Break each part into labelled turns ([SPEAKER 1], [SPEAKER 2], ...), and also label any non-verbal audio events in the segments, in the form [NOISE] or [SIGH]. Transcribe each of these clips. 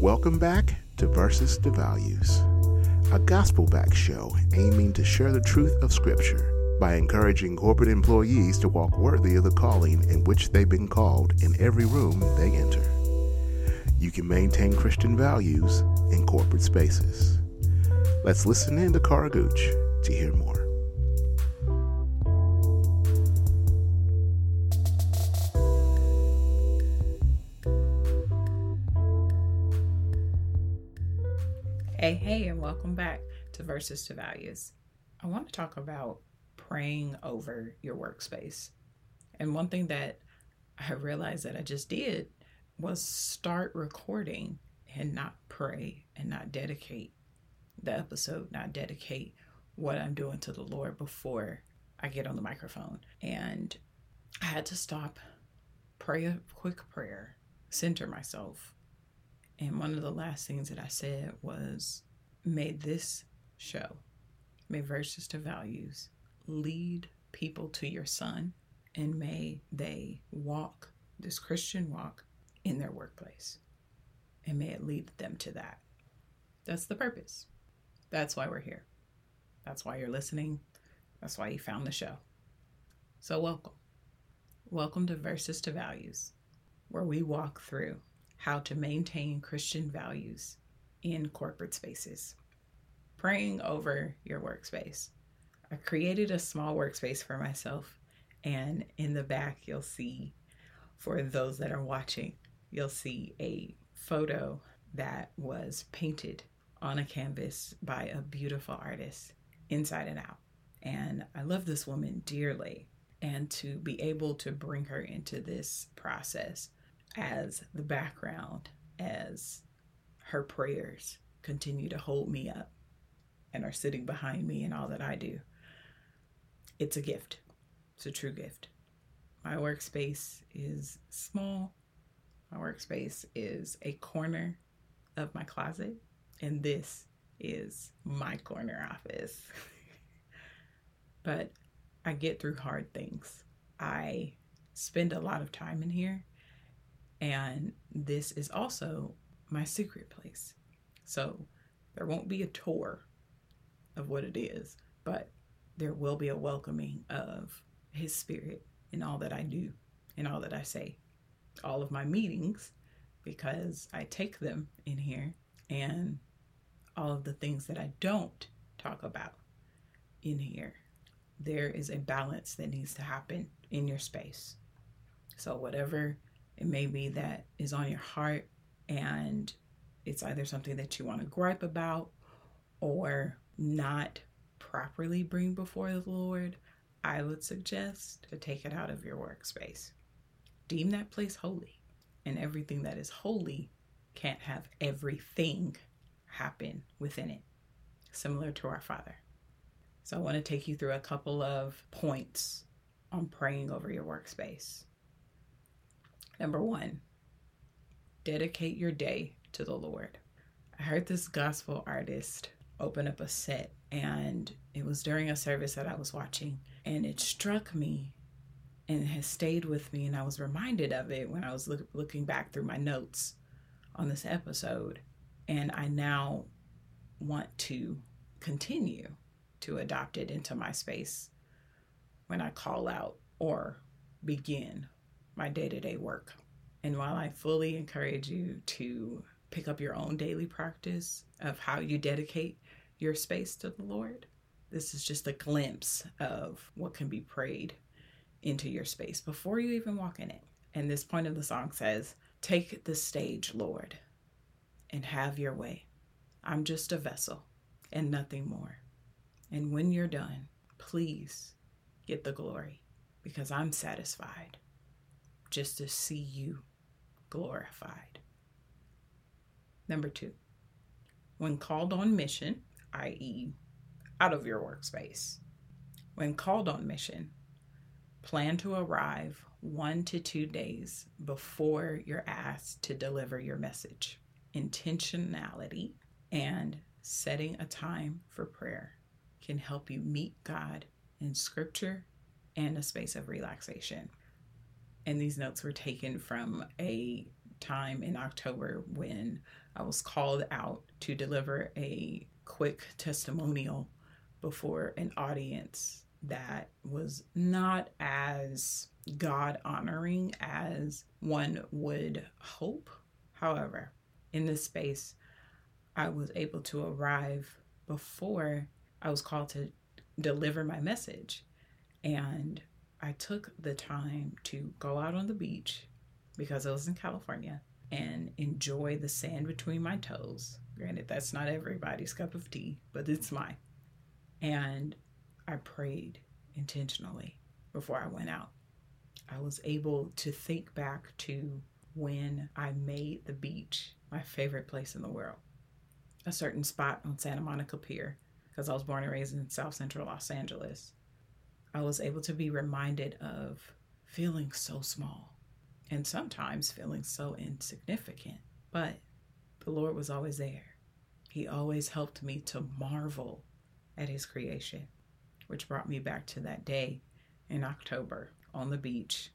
[SPEAKER 1] Welcome back to Versus to Values, a gospel back show aiming to share the truth of Scripture by encouraging corporate employees to walk worthy of the calling in which they've been called in every room they enter. You can maintain Christian values in corporate spaces. Let's listen in to Kara Gooch to hear more.
[SPEAKER 2] Hey, hey, and welcome back to Verses to Values. I want to talk about praying over your workspace. And one thing that I realized that I just did was start recording and not pray and not dedicate the episode, not dedicate what I'm doing to the Lord before I get on the microphone. And I had to stop, pray a quick prayer, center myself. And one of the last things that I said was, May this show, may Verses to Values lead people to your son, and may they walk this Christian walk in their workplace. And may it lead them to that. That's the purpose. That's why we're here. That's why you're listening. That's why you found the show. So, welcome. Welcome to Verses to Values, where we walk through how to maintain Christian values in corporate spaces. Praying over your workspace. I created a small workspace for myself, and in the back, you'll see, for those that are watching, you'll see a photo that was painted on a canvas by a beautiful artist inside and out. And I love this woman dearly. And to be able to bring her into this process as the background, as her prayers continue to hold me up and are sitting behind me in all that I do, it's a gift. It's a true gift. My workspace is small. My workspace is a corner of my closet and this is my corner office. [LAUGHS] but I get through hard things. I spend a lot of time in here, and this is also my secret place. So there won't be a tour of what it is, but there will be a welcoming of His Spirit in all that I do, in all that I say, all of my meetings, because I take them in here and all of the things that I don't talk about in here. There is a balance that needs to happen in your space. So, whatever it may be that is on your heart, and it's either something that you want to gripe about or not properly bring before the Lord, I would suggest to take it out of your workspace. Deem that place holy, and everything that is holy can't have everything happen within it, similar to our Father. So, I want to take you through a couple of points on praying over your workspace. Number one, dedicate your day to the Lord. I heard this gospel artist open up a set, and it was during a service that I was watching, and it struck me and has stayed with me. And I was reminded of it when I was look, looking back through my notes on this episode. And I now want to continue to adopt it into my space when I call out or begin my day to day work. And while I fully encourage you to pick up your own daily practice of how you dedicate your space to the Lord, this is just a glimpse of what can be prayed into your space before you even walk in it. And this point of the song says, Take the stage, Lord and have your way. I'm just a vessel and nothing more. And when you're done, please get the glory because I'm satisfied just to see you glorified. Number two, when called on mission, i.e., out of your workspace, when called on mission, plan to arrive one to two days before you're asked to deliver your message intentionality and setting a time for prayer can help you meet God in scripture and a space of relaxation. And these notes were taken from a time in October when I was called out to deliver a quick testimonial before an audience that was not as God honoring as one would hope. However, in this space, I was able to arrive before I was called to deliver my message. And I took the time to go out on the beach because I was in California and enjoy the sand between my toes. Granted, that's not everybody's cup of tea, but it's mine. And I prayed intentionally before I went out. I was able to think back to when I made the beach my favorite place in the world. A certain spot on Santa Monica Pier, because I was born and raised in South Central Los Angeles. I was able to be reminded of feeling so small and sometimes feeling so insignificant. But the Lord was always there. He always helped me to marvel at His creation, which brought me back to that day in October on the beach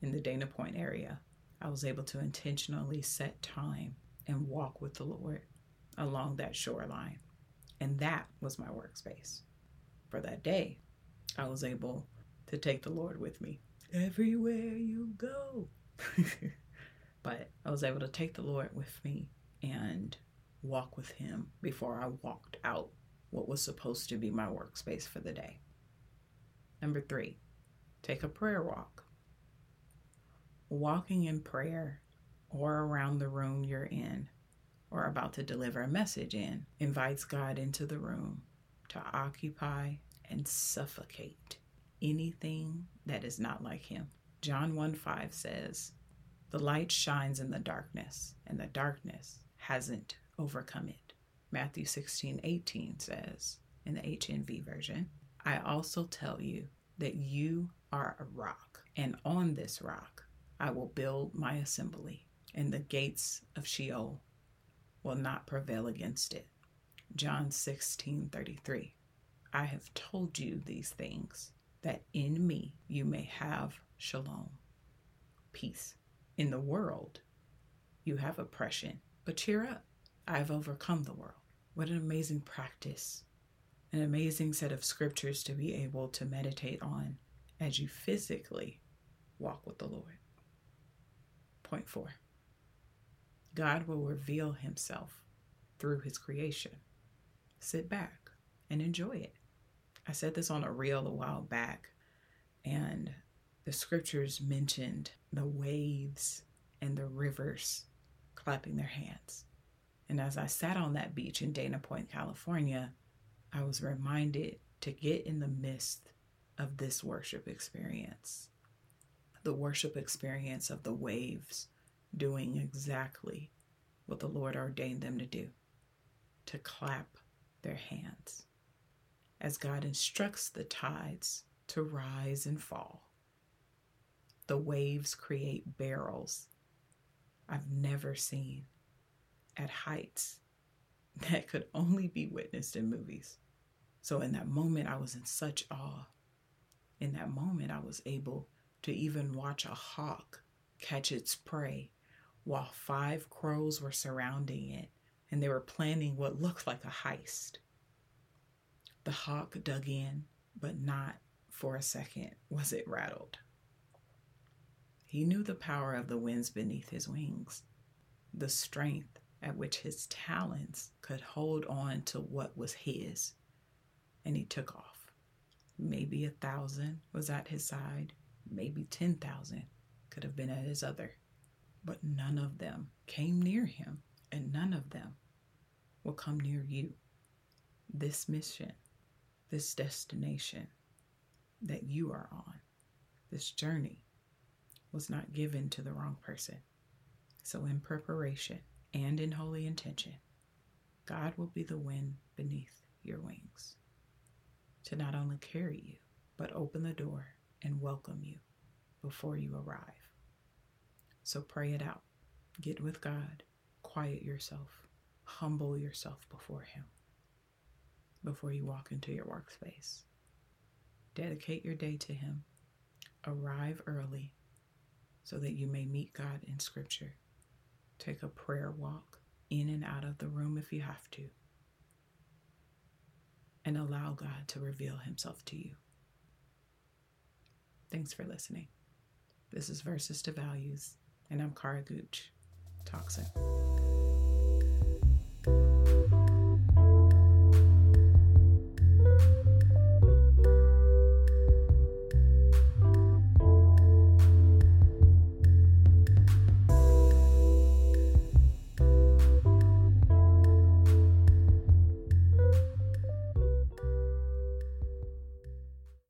[SPEAKER 2] in the Dana Point area. I was able to intentionally set time and walk with the Lord along that shoreline. And that was my workspace. For that day, I was able to take the Lord with me everywhere you go. [LAUGHS] but I was able to take the Lord with me and walk with Him before I walked out what was supposed to be my workspace for the day. Number three, take a prayer walk. Walking in prayer or around the room you're in or about to deliver a message in invites God into the room to occupy and suffocate anything that is not like Him. John 1 5 says, The light shines in the darkness, and the darkness hasn't overcome it. Matthew 16 18 says, in the HNV version, I also tell you that you are a rock, and on this rock I will build my assembly, and the gates of Sheol will not prevail against it. John 16 33. I have told you these things, that in me you may have shalom, peace. In the world, you have oppression, but cheer up. I've overcome the world. What an amazing practice, an amazing set of scriptures to be able to meditate on as you physically walk with the Lord. Point four God will reveal himself through his creation. Sit back and enjoy it. I said this on a reel a while back, and the scriptures mentioned the waves and the rivers clapping their hands. And as I sat on that beach in Dana Point, California, I was reminded to get in the midst of this worship experience the worship experience of the waves doing exactly what the Lord ordained them to do to clap their hands as God instructs the tides to rise and fall. The waves create barrels I've never seen at heights [LAUGHS] that could only be witnessed in movies. So, in that moment, I was in such awe. In that moment, I was able to even watch a hawk catch its prey while five crows were surrounding it and they were planning what looked like a heist. The hawk dug in, but not for a second was it rattled. He knew the power of the winds beneath his wings, the strength at which his talons could hold on to what was his, and he took off. Maybe a thousand was at his side, maybe 10,000 could have been at his other, but none of them came near him, and none of them will come near you. This mission, this destination that you are on, this journey, was not given to the wrong person. So, in preparation, and in holy intention, God will be the wind beneath your wings to not only carry you, but open the door and welcome you before you arrive. So pray it out. Get with God. Quiet yourself. Humble yourself before Him before you walk into your workspace. Dedicate your day to Him. Arrive early so that you may meet God in Scripture Take a prayer walk in and out of the room if you have to. And allow God to reveal himself to you. Thanks for listening. This is Verses to Values, and I'm Kara Gooch. Talk soon.